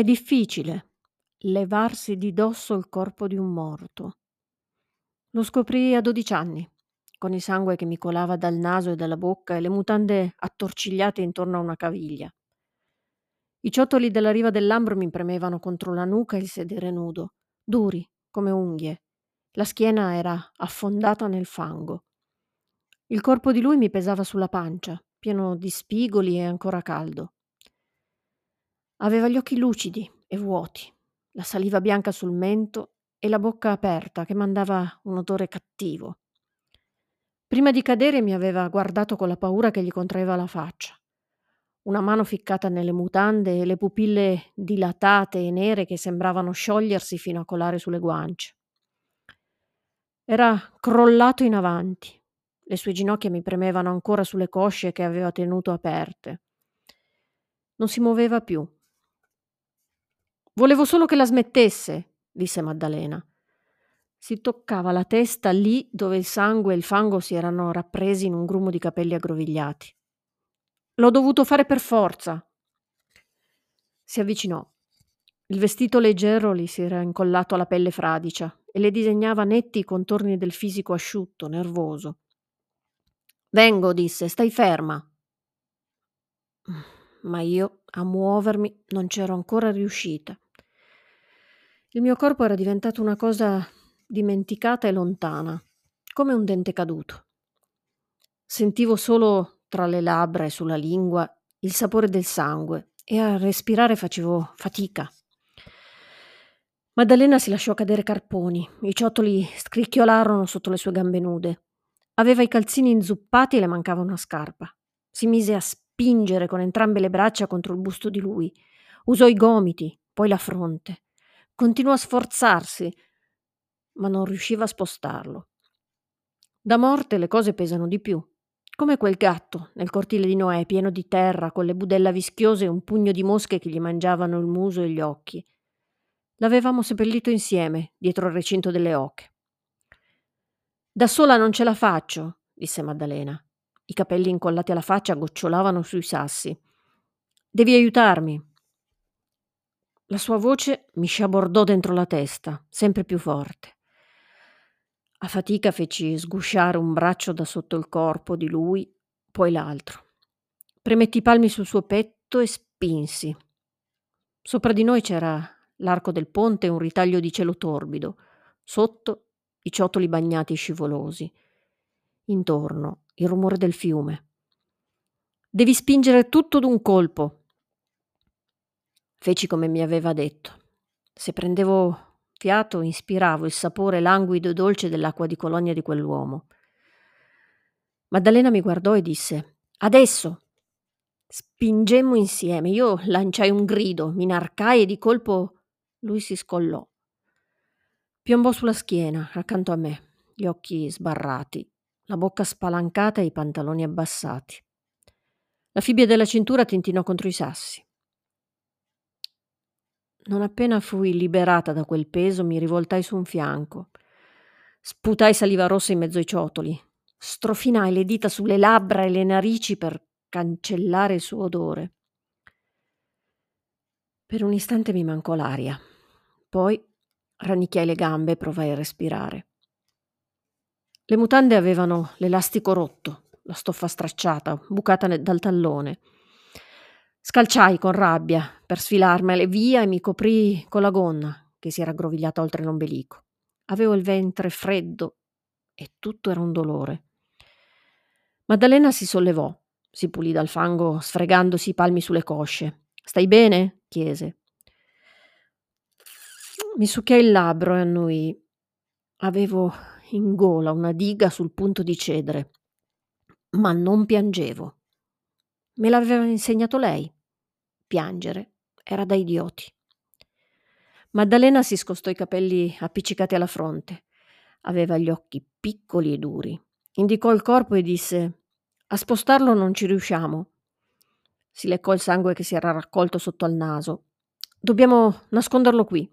È difficile levarsi di dosso il corpo di un morto. Lo scoprì a 12 anni, con il sangue che mi colava dal naso e dalla bocca e le mutande attorcigliate intorno a una caviglia. I ciottoli della riva del Lambro mi premevano contro la nuca e il sedere nudo, duri come unghie. La schiena era affondata nel fango. Il corpo di lui mi pesava sulla pancia, pieno di spigoli e ancora caldo. Aveva gli occhi lucidi e vuoti, la saliva bianca sul mento e la bocca aperta che mandava un odore cattivo. Prima di cadere mi aveva guardato con la paura che gli contraeva la faccia. Una mano ficcata nelle mutande e le pupille dilatate e nere che sembravano sciogliersi fino a colare sulle guance. Era crollato in avanti. Le sue ginocchia mi premevano ancora sulle cosce che aveva tenuto aperte. Non si muoveva più. Volevo solo che la smettesse, disse Maddalena. Si toccava la testa lì dove il sangue e il fango si erano rappresi in un grumo di capelli aggrovigliati. L'ho dovuto fare per forza. Si avvicinò. Il vestito leggero gli si era incollato alla pelle fradicia e le disegnava netti i contorni del fisico asciutto, nervoso. Vengo, disse, stai ferma. Ma io a muovermi non c'ero ancora riuscita. Il mio corpo era diventato una cosa dimenticata e lontana, come un dente caduto. Sentivo solo tra le labbra e sulla lingua il sapore del sangue e a respirare facevo fatica. Maddalena si lasciò cadere carponi, i ciottoli scricchiolarono sotto le sue gambe nude. Aveva i calzini inzuppati e le mancava una scarpa. Si mise a spingere con entrambe le braccia contro il busto di lui. Usò i gomiti, poi la fronte. Continuò a sforzarsi, ma non riusciva a spostarlo. Da morte le cose pesano di più. Come quel gatto nel cortile di Noè, pieno di terra, con le budella vischiose e un pugno di mosche che gli mangiavano il muso e gli occhi. L'avevamo seppellito insieme, dietro il recinto delle oche. Da sola non ce la faccio, disse Maddalena. I capelli incollati alla faccia gocciolavano sui sassi. Devi aiutarmi. La sua voce mi sciabordò dentro la testa, sempre più forte. A fatica feci sgusciare un braccio da sotto il corpo di lui, poi l'altro. Premetti i palmi sul suo petto e spinsi. Sopra di noi c'era l'arco del ponte e un ritaglio di cielo torbido. Sotto i ciottoli bagnati e scivolosi. Intorno il rumore del fiume. Devi spingere tutto d'un colpo, Feci come mi aveva detto. Se prendevo fiato, ispiravo il sapore languido e dolce dell'acqua di colonia di quell'uomo. Maddalena mi guardò e disse: Adesso! Spingemmo insieme. Io lanciai un grido, mi inarcai e di colpo lui si scollò. Piombò sulla schiena, accanto a me, gli occhi sbarrati, la bocca spalancata e i pantaloni abbassati. La fibbia della cintura tintinò contro i sassi. Non appena fui liberata da quel peso, mi rivoltai su un fianco. Sputai saliva rossa in mezzo ai ciotoli. Strofinai le dita sulle labbra e le narici per cancellare il suo odore. Per un istante mi mancò l'aria. Poi rannicchiai le gambe e provai a respirare. Le mutande avevano l'elastico rotto, la stoffa stracciata, bucata dal tallone. Scalciai con rabbia per sfilarmele via e mi coprii con la gonna che si era aggrovigliata oltre l'ombelico. Avevo il ventre freddo e tutto era un dolore. Maddalena si sollevò, si pulì dal fango sfregandosi i palmi sulle cosce. Stai bene? chiese. Mi succhiai il labbro e annui. Avevo in gola una diga sul punto di cedere, ma non piangevo. Me l'aveva insegnato lei. Piangere era da idioti. Maddalena si scostò i capelli appiccicati alla fronte. Aveva gli occhi piccoli e duri. Indicò il corpo e disse: A spostarlo non ci riusciamo. Si leccò il sangue che si era raccolto sotto al naso. Dobbiamo nasconderlo qui.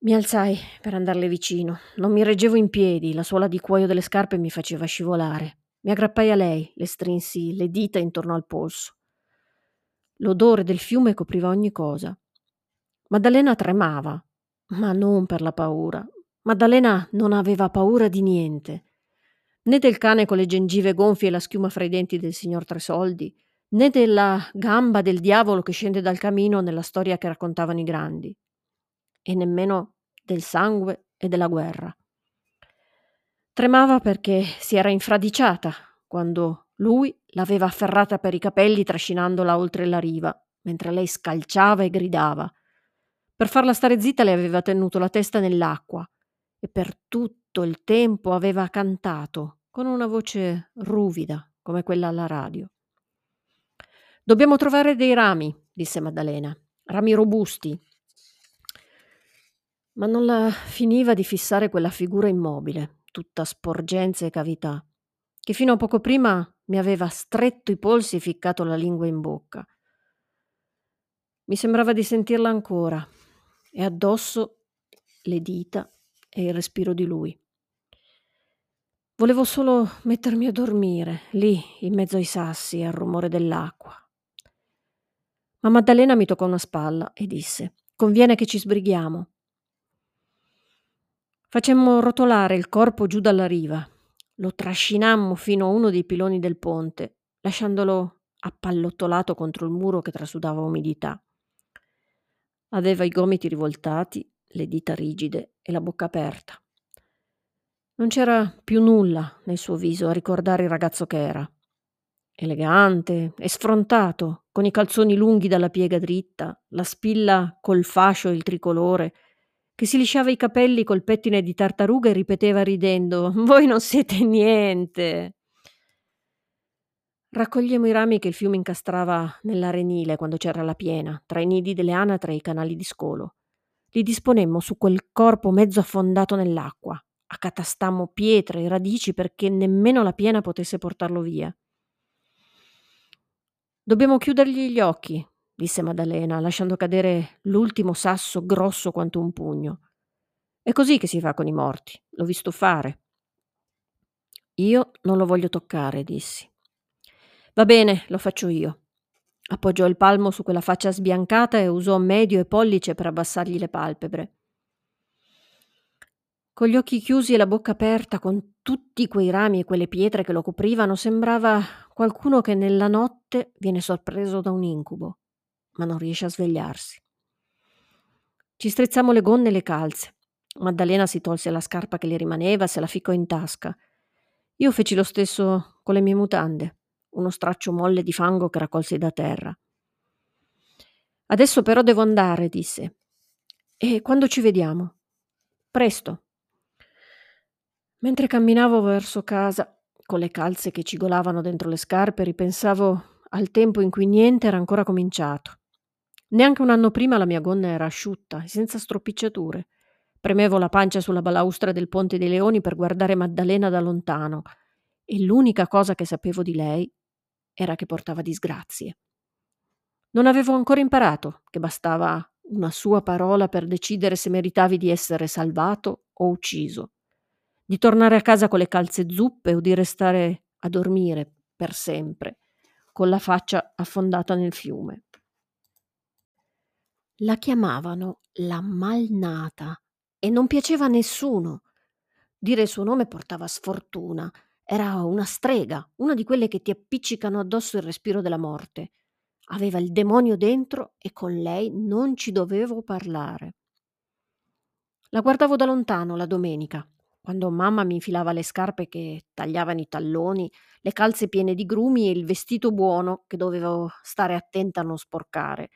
Mi alzai per andarle vicino. Non mi reggevo in piedi, la suola di cuoio delle scarpe mi faceva scivolare. Mi aggrappai a lei, le strinsi le dita intorno al polso. L'odore del fiume copriva ogni cosa. Maddalena tremava, ma non per la paura. Maddalena non aveva paura di niente, né del cane con le gengive gonfie e la schiuma fra i denti del signor Tresoldi, né della gamba del diavolo che scende dal camino nella storia che raccontavano i grandi, e nemmeno del sangue e della guerra. Tremava perché si era infradiciata quando lui l'aveva afferrata per i capelli trascinandola oltre la riva, mentre lei scalciava e gridava. Per farla stare zitta le aveva tenuto la testa nell'acqua e per tutto il tempo aveva cantato con una voce ruvida come quella alla radio. Dobbiamo trovare dei rami, disse Maddalena, rami robusti. Ma non la finiva di fissare quella figura immobile, tutta sporgenze e cavità, che fino a poco prima mi aveva stretto i polsi e ficcato la lingua in bocca. Mi sembrava di sentirla ancora, e addosso le dita e il respiro di lui. Volevo solo mettermi a dormire, lì, in mezzo ai sassi e al rumore dell'acqua. Ma Maddalena mi toccò una spalla e disse: Conviene che ci sbrighiamo. Facemmo rotolare il corpo giù dalla riva. Lo trascinammo fino a uno dei piloni del ponte, lasciandolo appallottolato contro il muro che trasudava umidità. Aveva i gomiti rivoltati, le dita rigide e la bocca aperta. Non c'era più nulla nel suo viso a ricordare il ragazzo che era. Elegante e sfrontato, con i calzoni lunghi dalla piega dritta, la spilla col fascio e il tricolore, che si lisciava i capelli col pettine di tartaruga e ripeteva ridendo Voi non siete niente. Raccogliemo i rami che il fiume incastrava nell'arenile quando c'era la piena, tra i nidi delle anatre e i canali di scolo. Li disponemmo su quel corpo mezzo affondato nell'acqua. Accatastammo pietre e radici perché nemmeno la piena potesse portarlo via. Dobbiamo chiudergli gli occhi, disse Maddalena, lasciando cadere l'ultimo sasso grosso quanto un pugno. È così che si fa con i morti, l'ho visto fare. Io non lo voglio toccare, dissi. Va bene, lo faccio io. Appoggiò il palmo su quella faccia sbiancata e usò medio e pollice per abbassargli le palpebre. Con gli occhi chiusi e la bocca aperta, con tutti quei rami e quelle pietre che lo coprivano, sembrava qualcuno che nella notte viene sorpreso da un incubo ma non riesce a svegliarsi. Ci strizzammo le gonne e le calze. Maddalena si tolse la scarpa che le rimaneva, se la ficcò in tasca. Io feci lo stesso con le mie mutande, uno straccio molle di fango che raccolsi da terra. Adesso però devo andare, disse. E quando ci vediamo? Presto. Mentre camminavo verso casa, con le calze che cigolavano dentro le scarpe, ripensavo al tempo in cui niente era ancora cominciato. Neanche un anno prima la mia gonna era asciutta senza stropicciature. Premevo la pancia sulla balaustra del Ponte dei Leoni per guardare Maddalena da lontano e l'unica cosa che sapevo di lei era che portava disgrazie. Non avevo ancora imparato che bastava una sua parola per decidere se meritavi di essere salvato o ucciso, di tornare a casa con le calze zuppe o di restare a dormire per sempre, con la faccia affondata nel fiume. La chiamavano la malnata e non piaceva a nessuno. Dire il suo nome portava sfortuna. Era una strega, una di quelle che ti appiccicano addosso il respiro della morte. Aveva il demonio dentro e con lei non ci dovevo parlare. La guardavo da lontano la domenica, quando mamma mi infilava le scarpe che tagliavano i talloni, le calze piene di grumi e il vestito buono che dovevo stare attenta a non sporcare.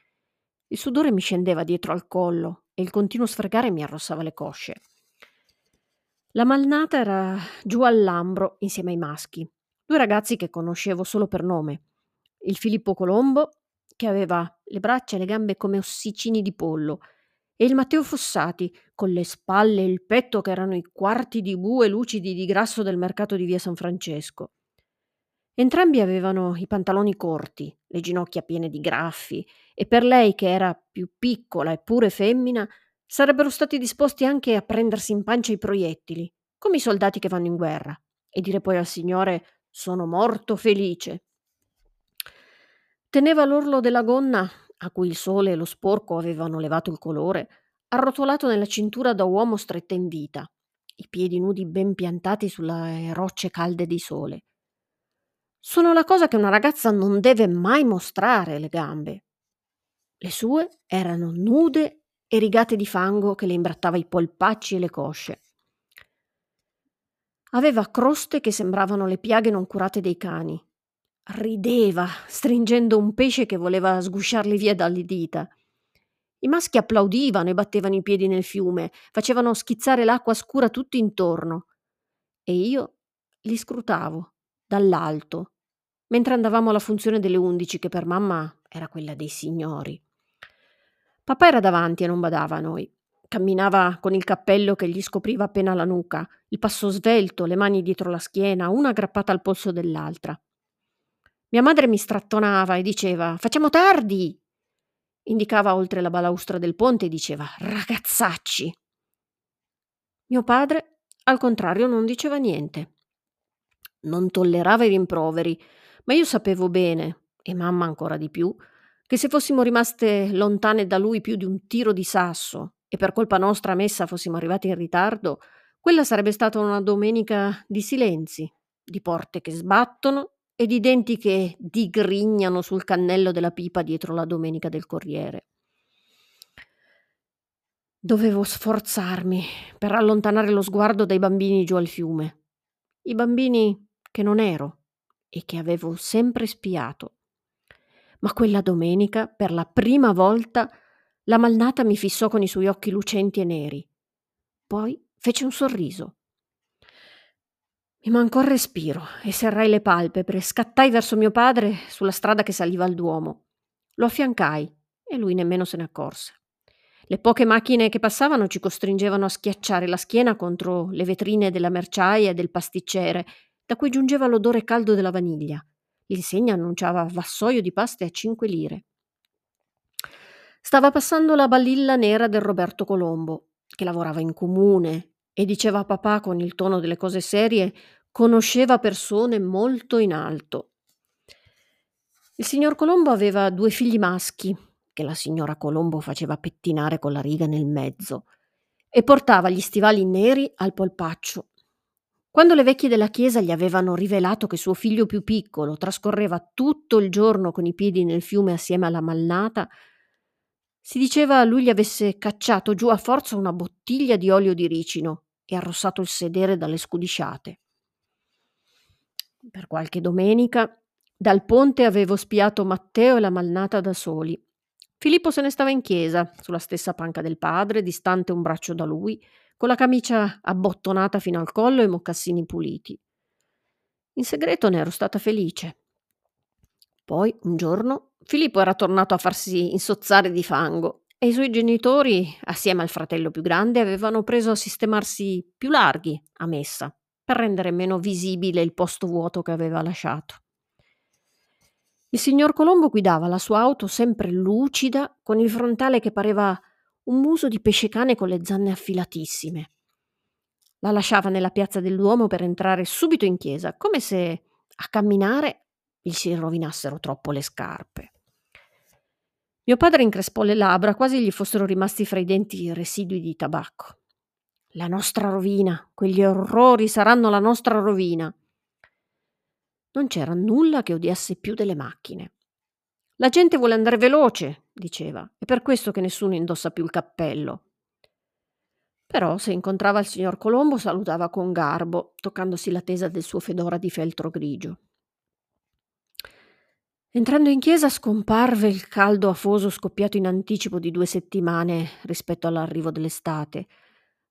Il sudore mi scendeva dietro al collo e il continuo sfregare mi arrossava le cosce. La malnata era giù al Lambro insieme ai maschi, due ragazzi che conoscevo solo per nome. Il Filippo Colombo, che aveva le braccia e le gambe come ossicini di pollo, e il Matteo Fossati, con le spalle e il petto che erano i quarti di bue lucidi di grasso del mercato di via San Francesco. Entrambi avevano i pantaloni corti, le ginocchia piene di graffi, e per lei, che era più piccola e pure femmina, sarebbero stati disposti anche a prendersi in pancia i proiettili, come i soldati che vanno in guerra, e dire poi al Signore sono morto felice. Teneva l'orlo della gonna, a cui il sole e lo sporco avevano levato il colore, arrotolato nella cintura da uomo stretta in vita, i piedi nudi ben piantati sulle rocce calde di sole. Sono la cosa che una ragazza non deve mai mostrare le gambe. Le sue erano nude e rigate di fango che le imbrattava i polpacci e le cosce. Aveva croste che sembravano le piaghe non curate dei cani. Rideva, stringendo un pesce che voleva sgusciarli via dalle dita. I maschi applaudivano e battevano i piedi nel fiume, facevano schizzare l'acqua scura tutto intorno. E io li scrutavo dall'alto, mentre andavamo alla funzione delle undici, che per mamma era quella dei signori. Papà era davanti e non badava a noi. Camminava con il cappello che gli scopriva appena la nuca, il passo svelto, le mani dietro la schiena, una aggrappata al polso dell'altra. Mia madre mi strattonava e diceva Facciamo tardi! Indicava oltre la balaustra del ponte e diceva Ragazzacci! Mio padre, al contrario, non diceva niente. Non tollerava i rimproveri, ma io sapevo bene, e mamma ancora di più, che se fossimo rimaste lontane da lui più di un tiro di sasso e per colpa nostra messa fossimo arrivati in ritardo, quella sarebbe stata una domenica di silenzi, di porte che sbattono e di denti che digrignano sul cannello della pipa dietro la domenica del Corriere. Dovevo sforzarmi per allontanare lo sguardo dai bambini giù al fiume. I bambini che non ero e che avevo sempre spiato ma quella domenica, per la prima volta, la malnata mi fissò con i suoi occhi lucenti e neri. Poi fece un sorriso. Mi mancò il respiro e serrai le palpebre, scattai verso mio padre sulla strada che saliva al Duomo. Lo affiancai e lui nemmeno se ne accorse. Le poche macchine che passavano ci costringevano a schiacciare la schiena contro le vetrine della merciaia e del pasticcere, da cui giungeva l'odore caldo della vaniglia. L'insegna annunciava vassoio di paste a cinque lire. Stava passando la balilla nera del Roberto Colombo, che lavorava in comune e diceva a papà con il tono delle cose serie, conosceva persone molto in alto. Il signor Colombo aveva due figli maschi, che la signora Colombo faceva pettinare con la riga nel mezzo, e portava gli stivali neri al polpaccio quando le vecchie della chiesa gli avevano rivelato che suo figlio più piccolo trascorreva tutto il giorno con i piedi nel fiume assieme alla malnata, si diceva lui gli avesse cacciato giù a forza una bottiglia di olio di ricino e arrossato il sedere dalle scudisciate. Per qualche domenica dal ponte avevo spiato Matteo e la malnata da soli. Filippo se ne stava in chiesa, sulla stessa panca del padre, distante un braccio da lui, con la camicia abbottonata fino al collo e i mocassini puliti. In segreto ne ero stata felice. Poi, un giorno, Filippo era tornato a farsi insozzare di fango e i suoi genitori, assieme al fratello più grande, avevano preso a sistemarsi più larghi a messa per rendere meno visibile il posto vuoto che aveva lasciato. Il signor Colombo guidava la sua auto sempre lucida, con il frontale che pareva un muso di pesce cane con le zanne affilatissime. La lasciava nella piazza del Duomo per entrare subito in chiesa, come se a camminare gli si rovinassero troppo le scarpe. Mio padre increspò le labbra, quasi gli fossero rimasti fra i denti residui di tabacco. La nostra rovina, quegli orrori saranno la nostra rovina. Non c'era nulla che odiasse più delle macchine. La gente vuole andare veloce, diceva, è per questo che nessuno indossa più il cappello. Però se incontrava il signor Colombo salutava con garbo, toccandosi la tesa del suo fedora di feltro grigio. Entrando in chiesa scomparve il caldo afoso scoppiato in anticipo di due settimane rispetto all'arrivo dell'estate.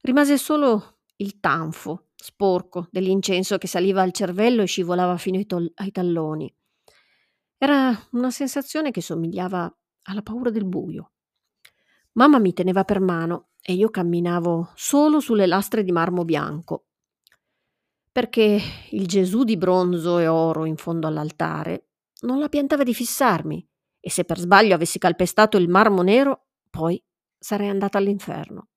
Rimase solo il tanfo, sporco, dell'incenso che saliva al cervello e scivolava fino ai, tol- ai talloni. Era una sensazione che somigliava alla paura del buio. Mamma mi teneva per mano e io camminavo solo sulle lastre di marmo bianco, perché il Gesù di bronzo e oro in fondo all'altare non la piantava di fissarmi e se per sbaglio avessi calpestato il marmo nero, poi sarei andata all'inferno.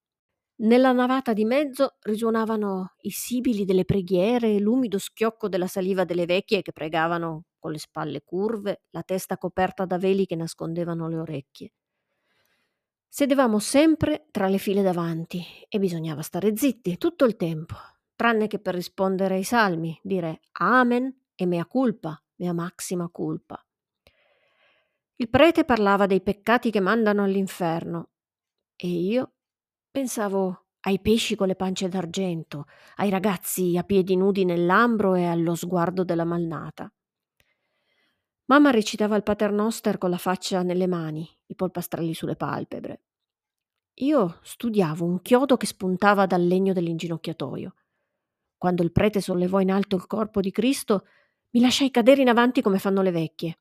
Nella navata di mezzo risuonavano i sibili delle preghiere e l'umido schiocco della saliva delle vecchie che pregavano con le spalle curve, la testa coperta da veli che nascondevano le orecchie. Sedevamo sempre tra le file davanti e bisognava stare zitti tutto il tempo, tranne che per rispondere ai salmi, dire Amen e mea culpa, mea maxima culpa. Il prete parlava dei peccati che mandano all'inferno e io pensavo ai pesci con le pance d'argento, ai ragazzi a piedi nudi nell'ambro e allo sguardo della malnata. Mamma recitava il paternoster con la faccia nelle mani, i polpastrelli sulle palpebre. Io studiavo un chiodo che spuntava dal legno dell'inginocchiatoio. Quando il prete sollevò in alto il corpo di Cristo, mi lasciai cadere in avanti come fanno le vecchie.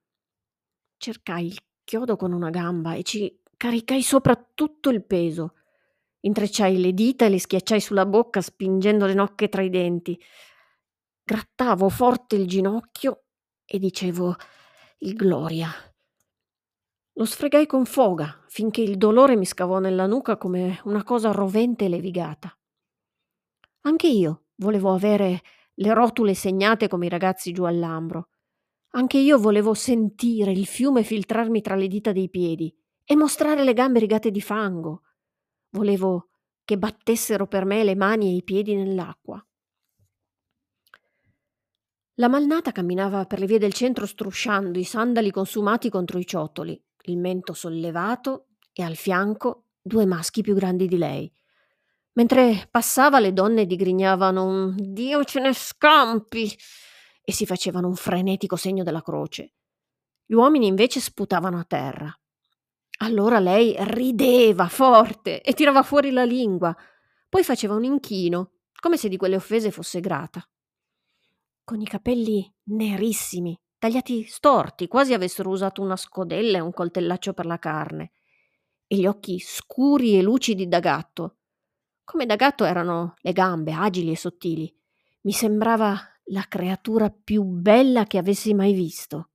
Cercai il chiodo con una gamba e ci caricai sopra tutto il peso. Intrecciai le dita e le schiacciai sulla bocca spingendo le nocche tra i denti. Grattavo forte il ginocchio e dicevo il Gloria. Lo sfregai con foga finché il dolore mi scavò nella nuca come una cosa rovente e levigata. Anche io volevo avere le rotule segnate come i ragazzi giù al Lambro. Anche io volevo sentire il fiume filtrarmi tra le dita dei piedi e mostrare le gambe rigate di fango. Volevo che battessero per me le mani e i piedi nell'acqua. La malnata camminava per le vie del centro strusciando i sandali consumati contro i ciottoli, il mento sollevato e al fianco due maschi più grandi di lei. Mentre passava le donne digrignavano un Dio ce ne scampi e si facevano un frenetico segno della croce. Gli uomini invece sputavano a terra. Allora lei rideva forte e tirava fuori la lingua, poi faceva un inchino, come se di quelle offese fosse grata. Con i capelli nerissimi, tagliati storti, quasi avessero usato una scodella e un coltellaccio per la carne, e gli occhi scuri e lucidi da gatto. Come da gatto erano le gambe, agili e sottili. Mi sembrava la creatura più bella che avessi mai visto.